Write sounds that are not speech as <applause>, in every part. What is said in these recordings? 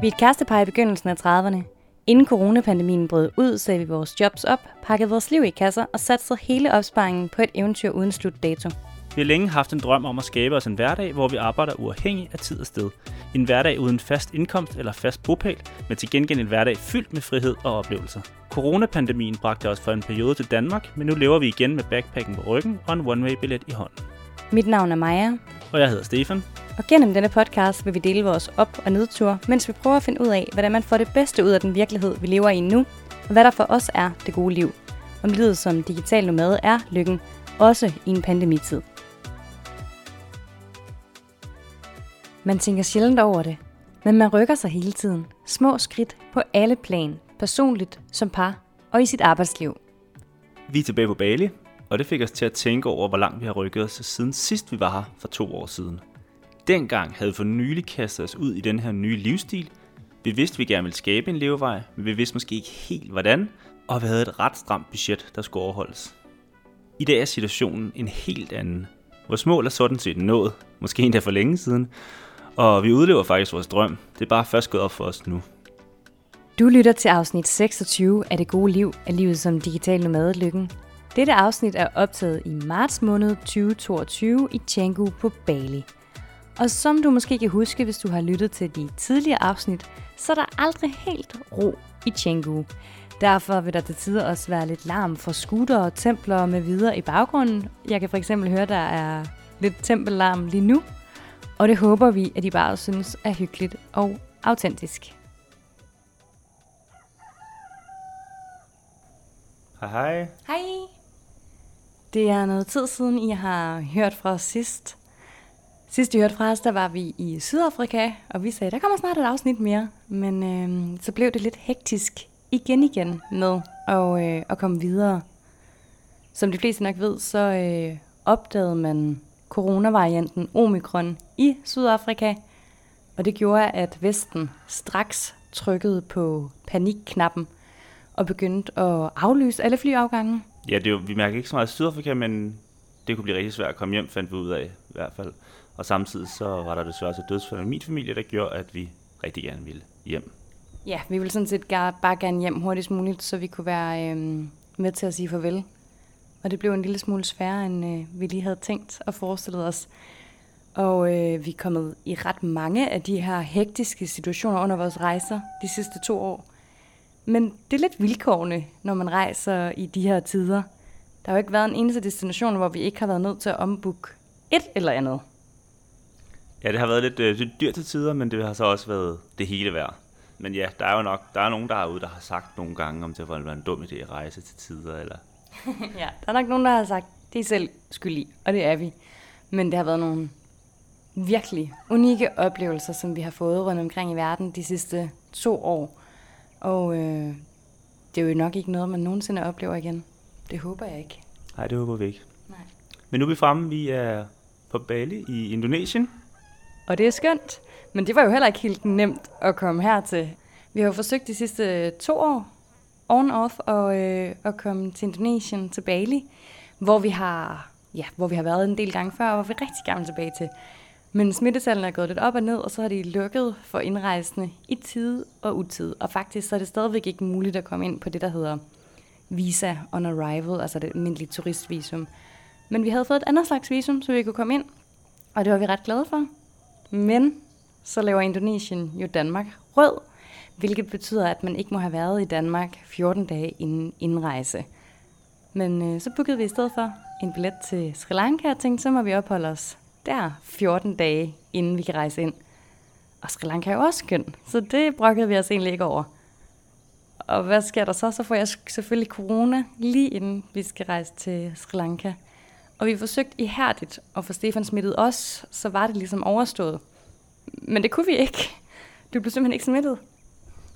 Vi er et kærestepar i begyndelsen af 30'erne. Inden coronapandemien brød ud, sagde vi vores jobs op, pakkede vores liv i kasser og satte hele opsparingen på et eventyr uden slutdato. Vi har længe haft en drøm om at skabe os en hverdag, hvor vi arbejder uafhængigt af tid og sted. En hverdag uden fast indkomst eller fast bopæl, men til gengæld en hverdag fyldt med frihed og oplevelser. Coronapandemien bragte os for en periode til Danmark, men nu lever vi igen med backpacken på ryggen og en one-way-billet i hånden. Mit navn er Maja, Og jeg hedder Stefan og gennem denne podcast vil vi dele vores op- og nedtur, mens vi prøver at finde ud af, hvordan man får det bedste ud af den virkelighed, vi lever i nu, og hvad der for os er det gode liv. Om livet som digital nomade er lykken, også i en pandemitid. Man tænker sjældent over det, men man rykker sig hele tiden. Små skridt på alle plan, personligt, som par og i sit arbejdsliv. Vi er tilbage på Bali, og det fik os til at tænke over, hvor langt vi har rykket os siden sidst vi var her for to år siden. Dengang havde for nylig kastet os ud i den her nye livsstil. Vi vidste, vi gerne ville skabe en levevej, men vi vidste måske ikke helt hvordan, og vi havde et ret stramt budget, der skulle overholdes. I dag er situationen en helt anden. Vores mål er sådan set nået, måske endda for længe siden, og vi udlever faktisk vores drøm. Det er bare først gået op for os nu. Du lytter til afsnit 26 af Det gode liv af livet som digital nomade lykken. Dette afsnit er optaget i marts måned 2022 i Canggu på Bali. Og som du måske kan huske, hvis du har lyttet til de tidligere afsnit, så er der aldrig helt ro i Canggu. Derfor vil der til tider også være lidt larm fra scooter og templer med videre i baggrunden. Jeg kan for eksempel høre, der er lidt tempellarm lige nu. Og det håber vi, at I bare synes er hyggeligt og autentisk. Hej hej. Hej! Det er noget tid siden, I har hørt fra os sidst. Sidst I hørte fra os, der var vi i Sydafrika, og vi sagde, der kommer snart et afsnit mere. Men øh, så blev det lidt hektisk igen igen med at, øh, at komme videre. Som de fleste nok ved, så øh, opdagede man coronavarianten Omikron i Sydafrika, og det gjorde, at Vesten straks trykkede på panikknappen og begyndte at aflyse alle flyafgange. Ja, det er jo, vi mærker ikke så meget i Sydafrika, men det kunne blive rigtig svært at komme hjem, fandt vi ud af i hvert fald. Og samtidig så var der desværre også et dødsfald i min familie, der gjorde, at vi rigtig gerne ville hjem. Ja, vi ville sådan set bare gerne hjem hurtigst muligt, så vi kunne være øh, med til at sige farvel. Og det blev en lille smule sværere, end øh, vi lige havde tænkt og forestillet os. Og øh, vi er kommet i ret mange af de her hektiske situationer under vores rejser de sidste to år. Men det er lidt vilkårende, når man rejser i de her tider. Der har jo ikke været en eneste destination, hvor vi ikke har været nødt til at ombooke et eller andet. Ja, det har været lidt, øh, lidt dyrt til tider, men det har så også været det hele værd. Men ja, der er jo nok der er nogen derude, der har sagt nogle gange, om det var en dum idé at rejse til tider, eller <laughs> ja, der er nok nogen, der har sagt, det er selv skyld i, og det er vi. Men det har været nogle virkelig unikke oplevelser, som vi har fået rundt omkring i verden de sidste to år. Og øh, det er jo nok ikke noget, man nogensinde oplever igen. Det håber jeg ikke. Nej, det håber vi ikke. Nej. Men nu er vi fremme, vi er på Bali i Indonesien. Og det er skønt, men det var jo heller ikke helt nemt at komme hertil. Vi har jo forsøgt de sidste to år, on-off, og, øh, at komme til Indonesien, til Bali, hvor vi har, ja, hvor vi har været en del gange før, og hvor vi rigtig gerne vil tilbage til. Men smittetallene er gået lidt op og ned, og så har de lukket for indrejsende i tid og utid. Og faktisk så er det stadigvæk ikke muligt at komme ind på det, der hedder visa on arrival, altså det almindelige turistvisum. Men vi havde fået et andet slags visum, så vi kunne komme ind, og det var vi ret glade for. Men så laver Indonesien jo Danmark rød, hvilket betyder, at man ikke må have været i Danmark 14 dage inden indrejse. Men øh, så bookede vi i stedet for en billet til Sri Lanka og tænkte, så må vi opholde os der 14 dage, inden vi kan rejse ind. Og Sri Lanka er jo også skøn, så det brokkede vi os egentlig ikke over. Og hvad sker der så? Så får jeg selvfølgelig corona lige inden vi skal rejse til Sri Lanka. Og vi forsøgte ihærdigt at få Stefan smittet os, så var det ligesom overstået. Men det kunne vi ikke. Du blev simpelthen ikke smittet.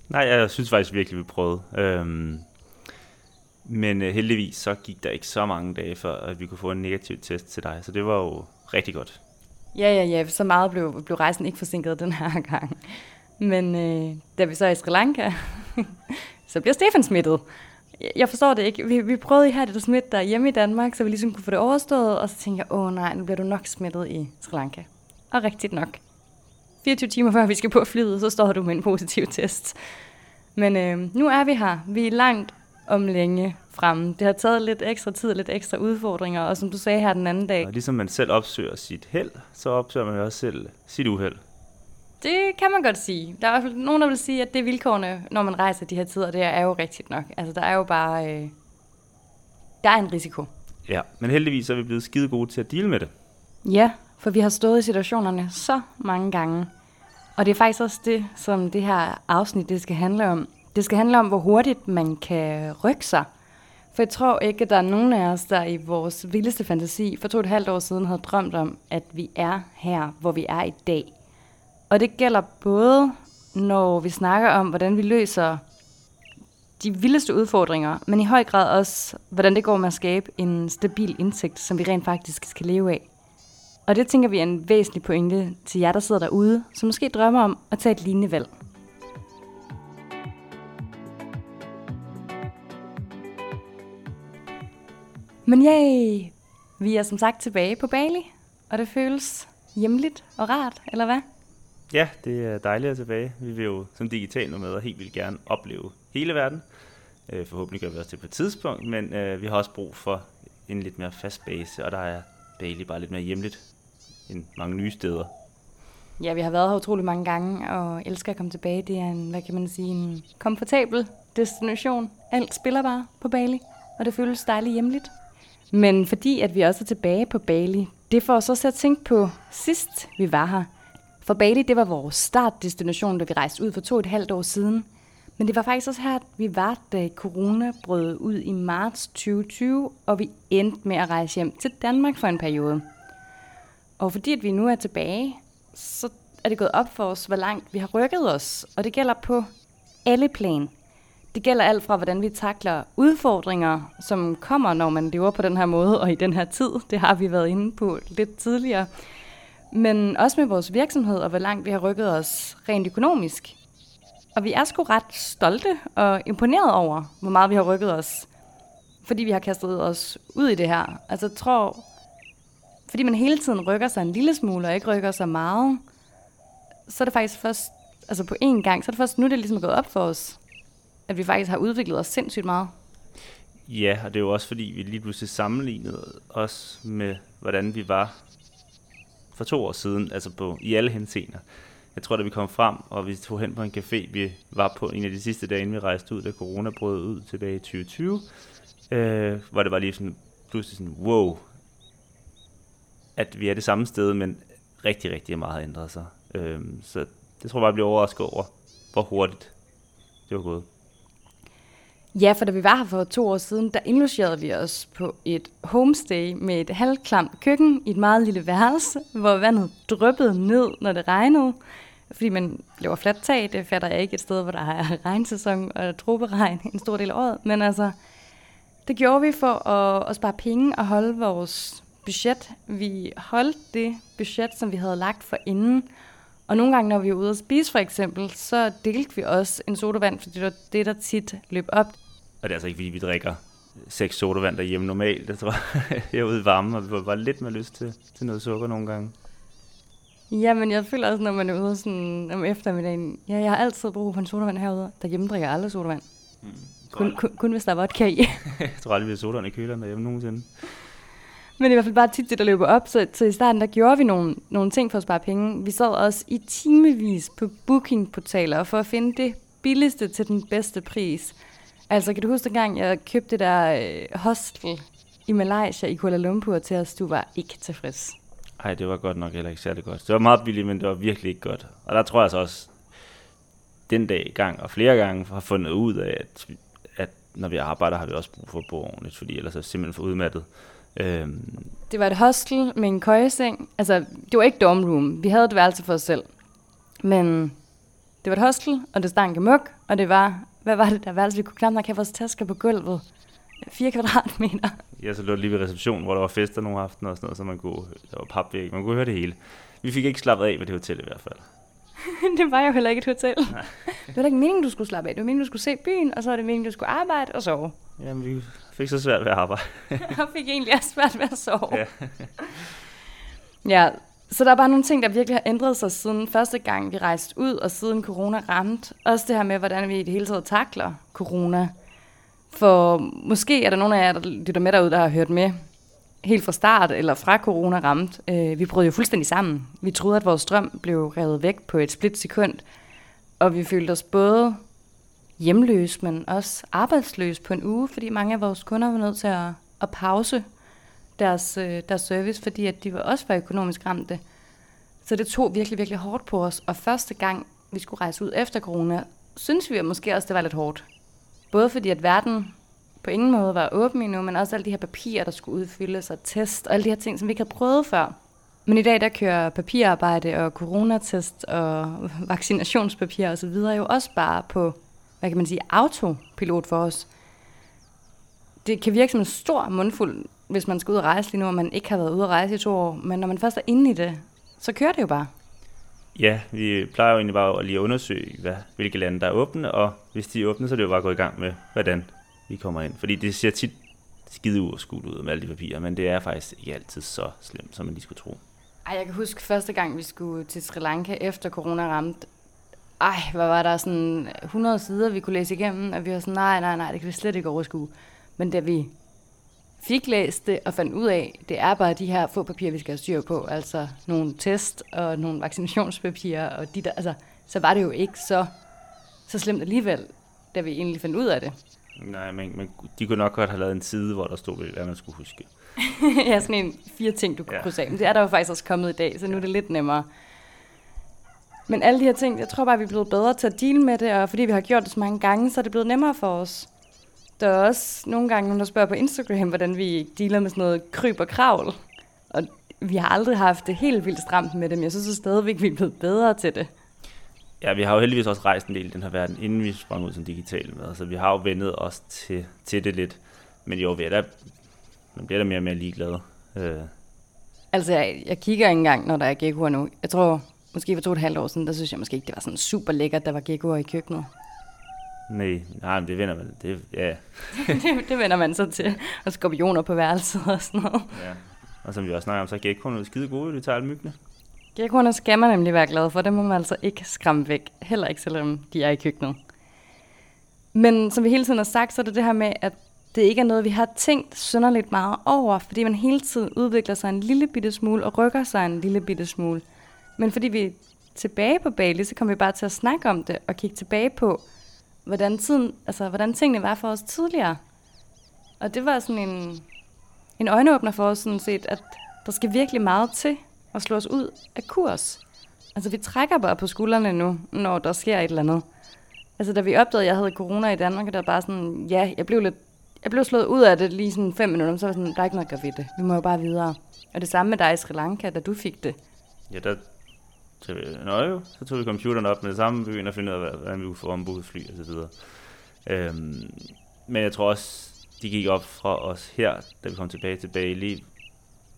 Nej, jeg synes faktisk virkelig, vi prøvede. Øhm, men øh, heldigvis så gik der ikke så mange dage før, at vi kunne få en negativ test til dig. Så det var jo rigtig godt. Ja, ja, ja. Så meget blev, blev rejsen ikke forsinket den her <laughs> gang. Men øh, da vi så er i Sri Lanka, <laughs> så bliver Stefan smittet. Jeg forstår det ikke. Vi, vi prøvede her det at smitte dig hjemme i Danmark, så vi ligesom kunne få det overstået. Og så tænkte jeg, åh nej, nu bliver du nok smittet i Sri Lanka. Og rigtigt nok. 24 timer før vi skal på flyet, så står du med en positiv test. Men øh, nu er vi her. Vi er langt om længe fremme. Det har taget lidt ekstra tid, lidt ekstra udfordringer, og som du sagde her den anden dag. Og ligesom man selv opsøger sit held, så opsøger man også selv sit uheld. Det kan man godt sige. Der er i hvert fald nogen, der vil sige, at det er vilkårene, når man rejser de her tider. Det er jo rigtigt nok. Altså, der er jo bare... Øh, der er en risiko. Ja, men heldigvis er vi blevet skide gode til at deal med det. Ja, for vi har stået i situationerne så mange gange. Og det er faktisk også det, som det her afsnit det skal handle om. Det skal handle om, hvor hurtigt man kan rykke sig. For jeg tror ikke, at der er nogen af os, der i vores vildeste fantasi for to og et halvt år siden havde drømt om, at vi er her, hvor vi er i dag. Og det gælder både, når vi snakker om, hvordan vi løser de vildeste udfordringer, men i høj grad også, hvordan det går med at skabe en stabil indtægt, som vi rent faktisk skal leve af. Og det tænker vi er en væsentlig pointe til jer, der sidder derude, som måske drømmer om at tage et lignende valg. Men yay! Vi er som sagt tilbage på Bali, og det føles hjemligt og rart, eller hvad? Ja, det er dejligt at tilbage. Vi vil jo som digital nomad helt vildt gerne opleve hele verden. Øh, forhåbentlig gør vi også det på et tidspunkt, men øh, vi har også brug for en lidt mere fast base, og der er Bali bare lidt mere hjemligt end mange nye steder. Ja, vi har været her utrolig mange gange, og elsker at komme tilbage. Det er en, hvad kan man sige, en komfortabel destination. Alt spiller bare på Bali, og det føles dejligt hjemligt. Men fordi at vi også er tilbage på Bali, det får os også at tænke på sidst vi var her. For Bali, det var vores startdestination, da vi rejste ud for to og et halvt år siden. Men det var faktisk også her, vi var, da corona brød ud i marts 2020, og vi endte med at rejse hjem til Danmark for en periode. Og fordi at vi nu er tilbage, så er det gået op for os, hvor langt vi har rykket os. Og det gælder på alle plan. Det gælder alt fra, hvordan vi takler udfordringer, som kommer, når man lever på den her måde og i den her tid. Det har vi været inde på lidt tidligere. Men også med vores virksomhed og hvor langt vi har rykket os rent økonomisk. Og vi er sgu ret stolte og imponeret over, hvor meget vi har rykket os. Fordi vi har kastet os ud i det her. Altså jeg tror, fordi man hele tiden rykker sig en lille smule og ikke rykker sig meget, så er det faktisk først, altså på én gang, så er det først nu, det er ligesom gået op for os, at vi faktisk har udviklet os sindssygt meget. Ja, og det er jo også fordi, vi lige pludselig sammenlignede os med, hvordan vi var for to år siden, altså på, i alle henseender. Jeg tror, da vi kom frem, og vi tog hen på en café, vi var på en af de sidste dage, inden vi rejste ud, da corona brød ud tilbage i 2020, øh, hvor det var lige sådan, pludselig sådan, wow, at vi er det samme sted, men rigtig, rigtig meget har ændret sig. Øh, så det tror jeg bare, jeg bliver overrasket over, hvor hurtigt det var gået. Ja, for da vi var her for to år siden, der indlogerede vi os på et homestay med et halvklamt køkken i et meget lille værelse, hvor vandet dryppede ned, når det regnede. Fordi man laver fladt tag, det fatter jeg ikke et sted, hvor der er regnsæson og troperegn en stor del af året. Men altså, det gjorde vi for at, at spare penge og holde vores budget. Vi holdt det budget, som vi havde lagt for inden. Og nogle gange, når vi er ude at spise for eksempel, så delte vi også en sodavand, fordi det var det, der tit løb op. Og det er altså ikke, fordi vi drikker seks sodavand derhjemme normalt. Det tror <laughs> jeg, jeg er ude i varmen, og vi får bare lidt mere lyst til, til noget sukker nogle gange. Ja, men jeg føler også, når man er ude sådan om eftermiddagen, ja, jeg har altid brug for en sodavand herude. Derhjemme drikker jeg aldrig sodavand. Mm, kun, kun, kun, hvis der er vodka i. <laughs> jeg tror aldrig, vi har sodavand i køleren derhjemme nogensinde. Men i hvert fald bare tit det, der løber op. Så, så i starten, der gjorde vi nogle, nogle ting for at spare penge. Vi sad også i timevis på bookingportaler for at finde det billigste til den bedste pris. Altså, kan du huske gang, jeg købte det der øh, hostel i Malaysia i Kuala Lumpur til os, du var ikke tilfreds? Nej, det var godt nok heller ikke særlig godt. Det var meget billigt, men det var virkelig ikke godt. Og der tror jeg så også, den dag gang og flere gange har fundet ud af, at, at når vi arbejder, har vi også brug for at bo ordentligt, fordi ellers er det simpelthen for udmattet. Øhm. Det var et hostel med en køjeseng. Altså, det var ikke dorm room. Vi havde et værelse for os selv. Men det var et hostel, og det stank muk, og det var, hvad var det der værelse? Vi kunne knap nok have vores tasker på gulvet. 4 kvadratmeter. Ja, så lå det lige ved receptionen, hvor der var fester nogle aftener og sådan noget, så man kunne, der var papvæg, man kunne høre det hele. Vi fik ikke slappet af ved det hotel i hvert fald. <laughs> det var jo heller ikke et hotel. Nej. det var ikke meningen, du skulle slappe af. Det var meningen, du skulle se byen, og så var det meningen, du skulle arbejde og sove. Jamen, vi fik så svært ved at arbejde. <laughs> og fik egentlig også svært ved at sove. Ja. ja, så der er bare nogle ting, der virkelig har ændret sig siden første gang, vi rejste ud, og siden corona ramte. Også det her med, hvordan vi i det hele taget takler corona. For måske er der nogle af jer, der lytter med derude, der har hørt med helt fra start, eller fra corona ramt. Øh, vi brød jo fuldstændig sammen. Vi troede, at vores strøm blev revet væk på et split sekund. Og vi følte os både hjemløse, men også arbejdsløse på en uge, fordi mange af vores kunder var nødt til at, at pause deres, øh, deres service, fordi at de var også var økonomisk ramte. Så det tog virkelig, virkelig hårdt på os. Og første gang, vi skulle rejse ud efter corona, synes vi at måske også, det var lidt hårdt. Både fordi, at verden på ingen måde var åben endnu, men også alle de her papirer, der skulle udfyldes og test, og alle de her ting, som vi ikke havde prøvet før. Men i dag, der kører papirarbejde og coronatest og vaccinationspapir og så videre jo også bare på, hvad kan man sige, autopilot for os. Det kan virke som en stor mundfuld, hvis man skal ud og rejse lige nu, og man ikke har været ude at rejse i to år. Men når man først er inde i det, så kører det jo bare. Ja, vi plejer jo egentlig bare at lige undersøge, hvad, hvilke lande der er åbne, og hvis de er åbne, så er det jo bare at gå i gang med, hvordan vi kommer ind. Fordi det ser tit skide uoverskueligt ud med alle de papirer, men det er faktisk ikke altid så slemt, som man lige skulle tro. Ej, jeg kan huske første gang, vi skulle til Sri Lanka efter corona ramte. Ej, hvad var der sådan 100 sider, vi kunne læse igennem, og vi var sådan, nej, nej, nej, det kan vi slet ikke overskue. Men da vi fik læst det og fandt ud af, det er bare de her få papirer, vi skal have styr på, altså nogle test og nogle vaccinationspapirer, og de der, altså, så var det jo ikke så, så slemt alligevel, da vi egentlig fandt ud af det. Nej, men, men de kunne nok godt have lavet en side, hvor der stod, hvad man skulle huske. <laughs> ja, sådan en fire ting, du kunne ja. krydse af. Men det er der jo faktisk også kommet i dag, så nu er det lidt nemmere. Men alle de her ting, jeg tror bare, vi er blevet bedre til at deal med det, og fordi vi har gjort det så mange gange, så er det blevet nemmere for os. Der er også nogle gange nogen, der spørger på Instagram, hvordan vi dealer med sådan noget kryb og kravl. Og vi har aldrig haft det helt vildt stramt med det, men jeg synes stadigvæk, vi er blevet bedre til det. Ja, vi har jo heldigvis også rejst en del i den her verden, inden vi sprang ud som digital med. Så vi har jo vendet os til, til det lidt. Men jo, vi er da, man bliver da mere og mere ligeglad. Øh. Altså, jeg, jeg kigger ikke engang, når der er geckoer nu. Jeg tror, måske for to og et halvt år siden, der synes jeg måske ikke, det var sådan super lækkert, der var geckoer i køkkenet. Nej, nej, det vender man. Det, ja. det, <laughs> det vender man så til. Og skorpioner på værelset og sådan noget. Ja. Og som vi også snakker om, så er geckoerne skide gode, de tager alle myggene. Geckoerne skal man nemlig være glad for. Dem må man altså ikke skræmme væk. Heller ikke, selvom de er i køkkenet. Men som vi hele tiden har sagt, så er det det her med, at det ikke er noget, vi har tænkt synderligt meget over, fordi man hele tiden udvikler sig en lille bitte smule og rykker sig en lille bitte smule. Men fordi vi er tilbage på Bali, så kommer vi bare til at snakke om det og kigge tilbage på, hvordan, tiden, altså, hvordan tingene var for os tidligere. Og det var sådan en, en øjenåbner for os sådan set, at der skal virkelig meget til at slå os ud af kurs. Altså, vi trækker bare på skuldrene nu, når der sker et eller andet. Altså, da vi opdagede, at jeg havde corona i Danmark, der var bare sådan, ja, jeg blev lidt jeg blev slået ud af det lige sådan fem minutter, så var sådan, der er ikke noget at gøre ved det. Vi må jo bare videre. Og det samme med dig i Sri Lanka, da du fik det. Ja, der til Nøje, jo, så tog vi computeren op med det samme, begyndte at finde ud af, hvordan vi kunne få ombooket fly og så videre. Øhm, men jeg tror også, de gik op fra os her, da vi kom tilbage til Bali,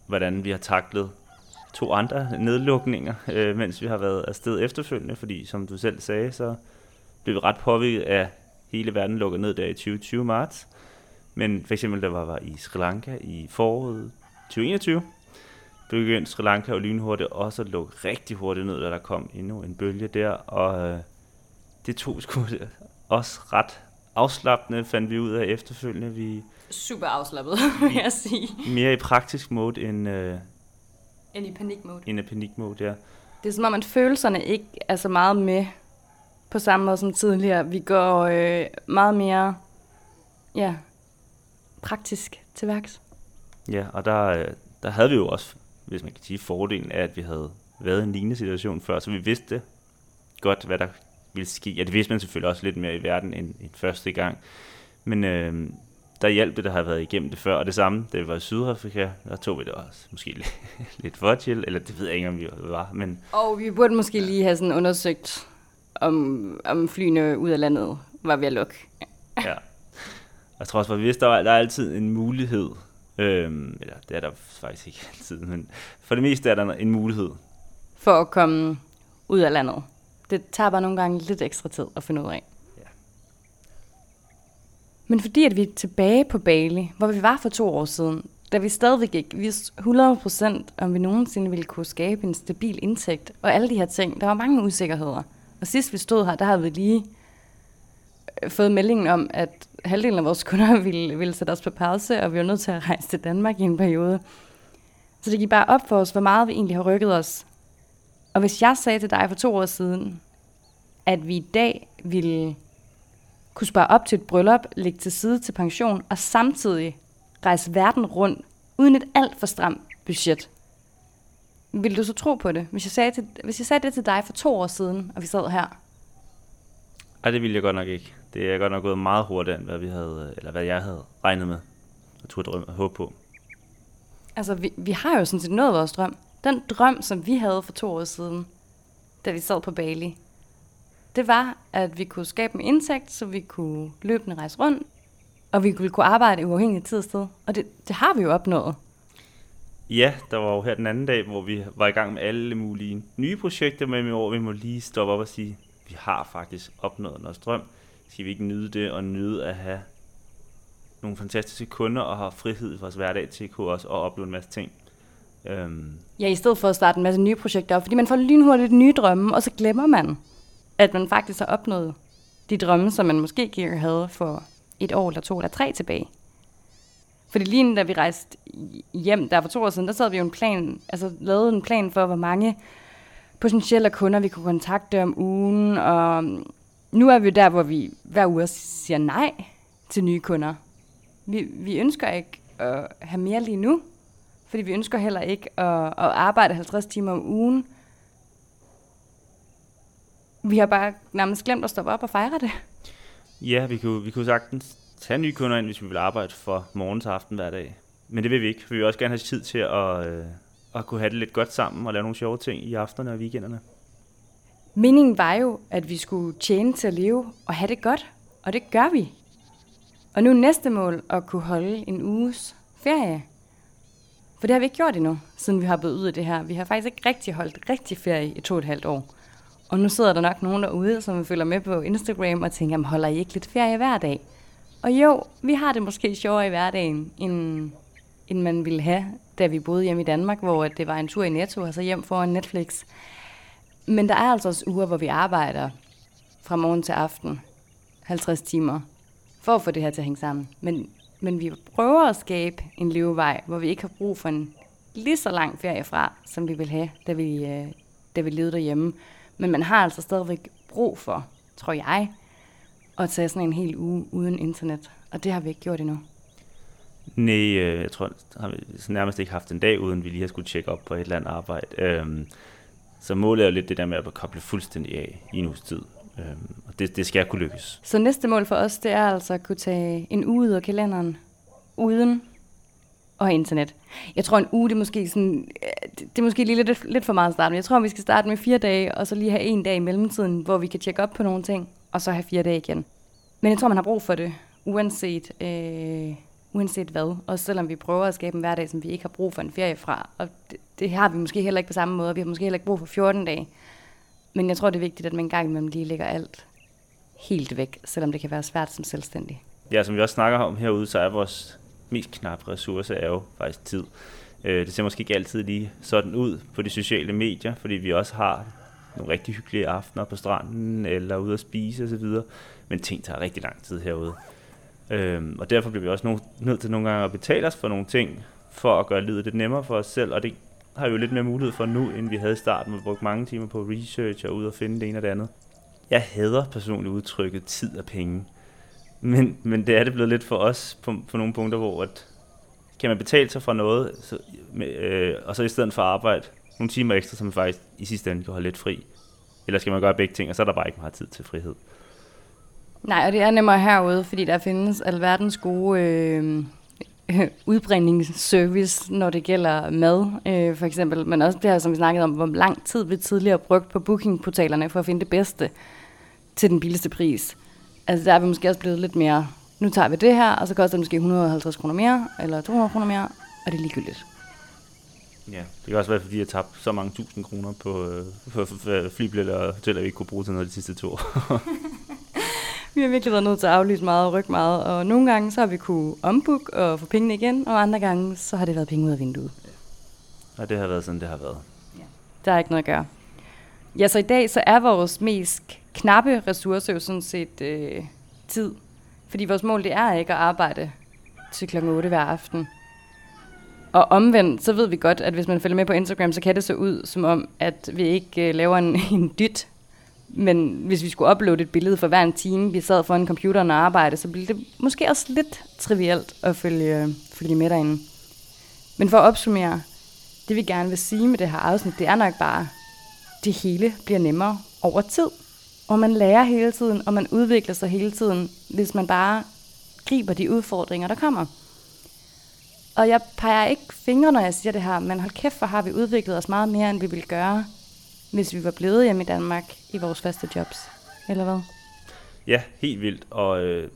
hvordan vi har taklet to andre nedlukninger, øh, mens vi har været afsted efterfølgende, fordi som du selv sagde, så blev vi ret påvirket af hele verden lukket ned der i 2020 marts. Men for eksempel, der var, var i Sri Lanka i foråret 2021, begyndte Sri Lanka og lynhurtigt også at lukke rigtig hurtigt ned, da der kom endnu en bølge der, og øh, det tog <laughs> sgu også ret afslappende, fandt vi ud af efterfølgende. Vi Super afslappet, <laughs> vil jeg sige. Mere i praktisk mode end, øh, end i panikmode. End i panikmode, ja. Det er som om, at følelserne ikke er så meget med på samme måde som tidligere. Vi går øh, meget mere ja, praktisk til værks. Ja, og der, øh, der havde vi jo også, hvis man kan sige, fordelen af, at vi havde været i en lignende situation før, så vi vidste godt, hvad der ville ske. Ja, det vidste man selvfølgelig også lidt mere i verden end, end første gang. Men øh, der hjalp det, der har været igennem det før. Og det samme, da vi var i Sydafrika, der tog vi det også måske <laughs> lidt for chill, eller det ved jeg ikke, om vi var. Men... Og vi burde måske lige have sådan undersøgt, om, om flyene ud af landet var ved at lukke. ja. Jeg tror også, at vi vidste, der, var, der er altid en mulighed, øhm, eller det er der faktisk ikke <laughs> altid, men for det meste er der en mulighed. For at komme ud af landet. Det tager bare nogle gange lidt ekstra tid at finde ud af. Men fordi at vi er tilbage på Bali, hvor vi var for to år siden, da vi stadigvæk ikke vidste 100% om vi nogensinde ville kunne skabe en stabil indtægt, og alle de her ting, der var mange usikkerheder. Og sidst vi stod her, der havde vi lige fået meldingen om, at halvdelen af vores kunder <laughs> ville, ville sætte os på pause, og vi var nødt til at rejse til Danmark i en periode. Så det gik bare op for os, hvor meget vi egentlig har rykket os. Og hvis jeg sagde til dig for to år siden, at vi i dag ville kunne spare op til et bryllup, lægge til side til pension, og samtidig rejse verden rundt, uden et alt for stramt budget. Vil du så tro på det, hvis jeg, sagde til, hvis jeg sagde det til dig for to år siden, og vi sad her? Ej, det ville jeg godt nok ikke. Det er godt nok gået meget hurtigere, end hvad, vi havde, eller hvad jeg havde regnet med. Jeg tror, drømme og håbe på. Altså, vi, vi har jo sådan set nået vores drøm. Den drøm, som vi havde for to år siden, da vi sad på Bali, det var, at vi kunne skabe en indtægt, så vi kunne løbende rejse rundt, og vi kunne arbejde uafhængigt tid og sted. Og det, det har vi jo opnået. Ja, der var jo her den anden dag, hvor vi var i gang med alle mulige nye projekter, men hvor vi må lige stoppe op og sige, vi har faktisk opnået vores drøm. Skal vi ikke nyde det og nyde at have nogle fantastiske kunder og have frihed i vores hverdag til at kunne også og opleve en masse ting. Øhm. Ja, i stedet for at starte en masse nye projekter op, fordi man får lynhurtigt nye drømme, og så glemmer man, at man faktisk har opnået de drømme, som man måske havde for et år eller to eller tre tilbage. Fordi lige da vi rejste hjem der for to år siden, der sad vi jo en plan, altså lavede en plan for, hvor mange potentielle kunder vi kunne kontakte om ugen, og nu er vi der, hvor vi hver uge siger nej til nye kunder. Vi, vi ønsker ikke at have mere lige nu, fordi vi ønsker heller ikke at, at arbejde 50 timer om ugen. Vi har bare nærmest glemt at stoppe op og fejre det. Ja, vi kunne, vi kunne sagtens tage nye kunder ind, hvis vi vil arbejde fra morgen til aften hver dag. Men det vil vi ikke, for vi vil også gerne have tid til at, øh, at kunne have det lidt godt sammen og lave nogle sjove ting i aftenerne og weekenderne. Meningen var jo, at vi skulle tjene til at leve og have det godt, og det gør vi. Og nu er næste mål at kunne holde en uges ferie. For det har vi ikke gjort endnu, siden vi har blevet ud af det her. Vi har faktisk ikke rigtig holdt rigtig ferie i to og et halvt år. Og nu sidder der nok nogen derude, som følger med på Instagram og tænker, holder I ikke lidt ferie hver dag? Og jo, vi har det måske sjovere i hverdagen, end, end man ville have, da vi boede hjemme i Danmark, hvor det var en tur i Netto og så hjem foran Netflix. Men der er altså også uger, hvor vi arbejder fra morgen til aften, 50 timer, for at få det her til at hænge sammen. Men, men vi prøver at skabe en levevej, hvor vi ikke har brug for en lige så lang ferie fra, som vi vil have, da vi, øh, da vi levede derhjemme. Men man har altså stadigvæk brug for, tror jeg, at tage sådan en hel uge uden internet. Og det har vi ikke gjort endnu. Nej, øh, jeg tror, har vi nærmest ikke haft en dag, uden vi lige har skulle tjekke op på et eller andet arbejde. Øhm, så målet er jo lidt det der med at koble fuldstændig af i en uges tid. Øhm, og det, det skal jeg kunne lykkes. Så næste mål for os, det er altså at kunne tage en uge ud af kalenderen, uden at have internet. Jeg tror en uge, det er måske, sådan, øh, det er måske lige lidt, lidt for meget at starte med. Jeg tror, vi skal starte med fire dage, og så lige have en dag i mellemtiden, hvor vi kan tjekke op på nogle ting, og så have fire dage igen. Men jeg tror, man har brug for det, uanset, øh, uanset hvad. Og selvom vi prøver at skabe en hverdag, som vi ikke har brug for en ferie fra. Og det, det har vi måske heller ikke på samme måde. Vi har måske heller ikke brug for 14 dage. Men jeg tror, det er vigtigt, at man engang imellem lige lægger alt helt væk, selvom det kan være svært som selvstændig. Ja, som vi også snakker om herude, så er vores mest knappe ressource er jo faktisk tid. Øh, det ser måske ikke altid lige sådan ud på de sociale medier, fordi vi også har nogle rigtig hyggelige aftener på stranden, eller ude at spise osv. Men ting tager rigtig lang tid herude. Øhm, og derfor bliver vi også nødt til nogle gange at betale os for nogle ting, for at gøre livet lidt nemmere for os selv, og det har vi jo lidt mere mulighed for nu, end vi havde i starten. Vi brugte mange timer på research og ud og finde det ene og det andet. Jeg hader personligt udtrykket tid og penge. Men, men det er det blevet lidt for os på, på nogle punkter, hvor at, kan man betale sig for noget, så, med, øh, og så i stedet for arbejde nogle timer ekstra, som man faktisk i sidste ende kan holde lidt fri. Eller skal man gøre begge ting, og så er der bare ikke meget tid til frihed. Nej, og det er nemmere herude, fordi der findes alverdens gode øh, <laughs> udbringningsservice, når det gælder mad, øh, for eksempel. Men også det her, som vi snakkede om, hvor lang tid vi tidligere brugt på bookingportalerne for at finde det bedste til den billigste pris. Altså der er vi måske også blevet lidt mere, nu tager vi det her, og så koster det måske 150 kroner mere, eller 200 kroner mere, og det er ligegyldigt. Ja, det kan også være, fordi jeg tabte så mange tusind kroner på, øh, <laughs> på flybilletter og hoteller, vi ikke kunne bruge til noget de sidste to år. <laughs> Vi har virkelig været nødt til at aflyse meget og rykke meget, og nogle gange så har vi kunne ombooke og få pengene igen, og andre gange så har det været penge ud af vinduet. Og det har været sådan, det har været. Der er ikke noget at gøre. Ja, så i dag så er vores mest knappe ressource jo sådan set øh, tid. Fordi vores mål det er ikke at arbejde til klokken 8 hver aften. Og omvendt, så ved vi godt, at hvis man følger med på Instagram, så kan det så ud som om, at vi ikke øh, laver en, <laughs> en dyt. Men hvis vi skulle uploade et billede for hver en time, vi sad foran computeren og arbejdede, så ville det måske også lidt trivielt at følge, følge med derinde. Men for at opsummere, det vi gerne vil sige med det her afsnit, det er nok bare, det hele bliver nemmere over tid. Og man lærer hele tiden, og man udvikler sig hele tiden, hvis man bare griber de udfordringer, der kommer. Og jeg peger ikke fingre, når jeg siger det her, men hold kæft, hvor har vi udviklet os meget mere, end vi ville gøre, hvis vi var blevet hjemme i Danmark i vores første jobs. Eller hvad? Ja, helt vildt. Og øh,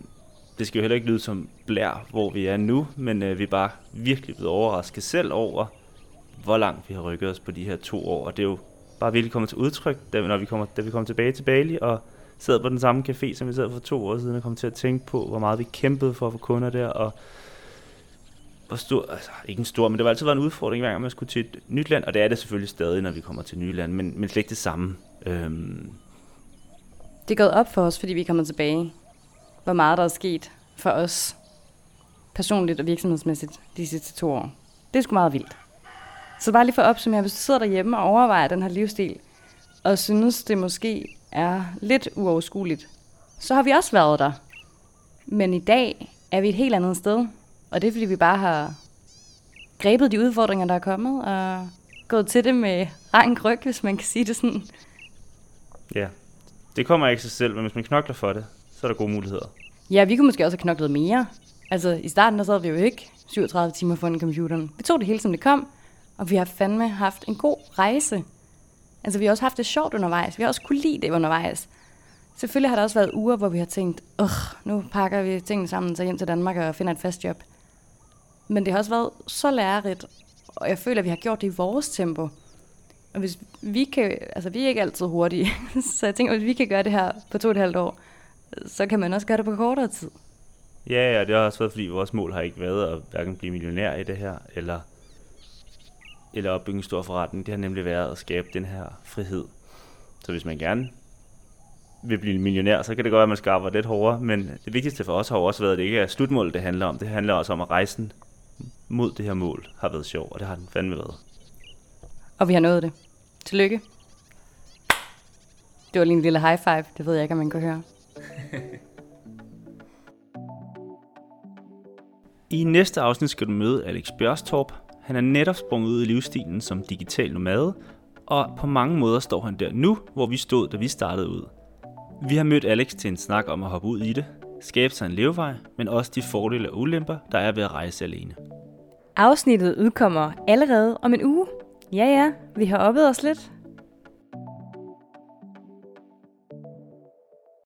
det skal jo heller ikke lyde som blær, hvor vi er nu, men øh, vi er bare virkelig blevet overrasket selv over, hvor langt vi har rykket os på de her to år. Og det er jo bare virkelig kommet til udtryk, da, når vi kommer, da vi kommer tilbage til Bali og sad på den samme café, som vi sad for to år siden, og kom til at tænke på, hvor meget vi kæmpede for at få kunder der, og hvor stor, altså ikke en stor, men det var altid været en udfordring, hver gang man skulle til et nyt land, og det er det selvfølgelig stadig, når vi kommer til nye land, men, men slet ikke det samme. Øhm. Det er gået op for os, fordi vi kommer tilbage, hvor meget der er sket for os, personligt og virksomhedsmæssigt, de sidste to år. Det er sgu meget vildt. Så bare lige for at opsummere, hvis du sidder derhjemme og overvejer den her livsstil, og synes, det måske er lidt uoverskueligt, så har vi også været der. Men i dag er vi et helt andet sted, og det er fordi, vi bare har grebet de udfordringer, der er kommet, og gået til det med rank ryg, hvis man kan sige det sådan. Ja, det kommer ikke sig selv, men hvis man knokler for det, så er der gode muligheder. Ja, vi kunne måske også have knoklet mere. Altså, i starten der sad vi jo ikke 37 timer foran computeren. Vi tog det hele, som det kom, og vi har fandme haft en god rejse. Altså, vi har også haft det sjovt undervejs. Vi har også kunne lide det undervejs. Selvfølgelig har der også været uger, hvor vi har tænkt, Ugh, nu pakker vi tingene sammen, så hjem til Danmark og finder et fast job. Men det har også været så lærerigt, og jeg føler, at vi har gjort det i vores tempo. Og hvis vi kan, altså vi er ikke altid hurtige, <laughs> så jeg tænker, at hvis vi kan gøre det her på to og et halvt år, så kan man også gøre det på kortere tid. Ja, ja, det har også været, fordi vores mål har ikke været at hverken blive millionær i det her, eller, eller opbygge en stor forretning. Det har nemlig været at skabe den her frihed. Så hvis man gerne vil blive millionær, så kan det godt være, at man skal arbejde lidt hårdere, men det vigtigste for os har også været, at det ikke er slutmålet, det handler om. Det handler også om, at rejsen mod det her mål har været sjov, og det har den fandme været. Og vi har nået det. Tillykke. Det var lige en lille high five, det ved jeg ikke, om man kan høre. <laughs> I næste afsnit skal du møde Alex Bjørstorp. Han er netop sprunget ud i livsstilen som digital nomade, og på mange måder står han der nu, hvor vi stod, da vi startede ud. Vi har mødt Alex til en snak om at hoppe ud i det, skabe sig en levevej, men også de fordele og ulemper, der er ved at rejse alene. Afsnittet udkommer allerede om en uge. Ja, ja, vi har oppet os lidt.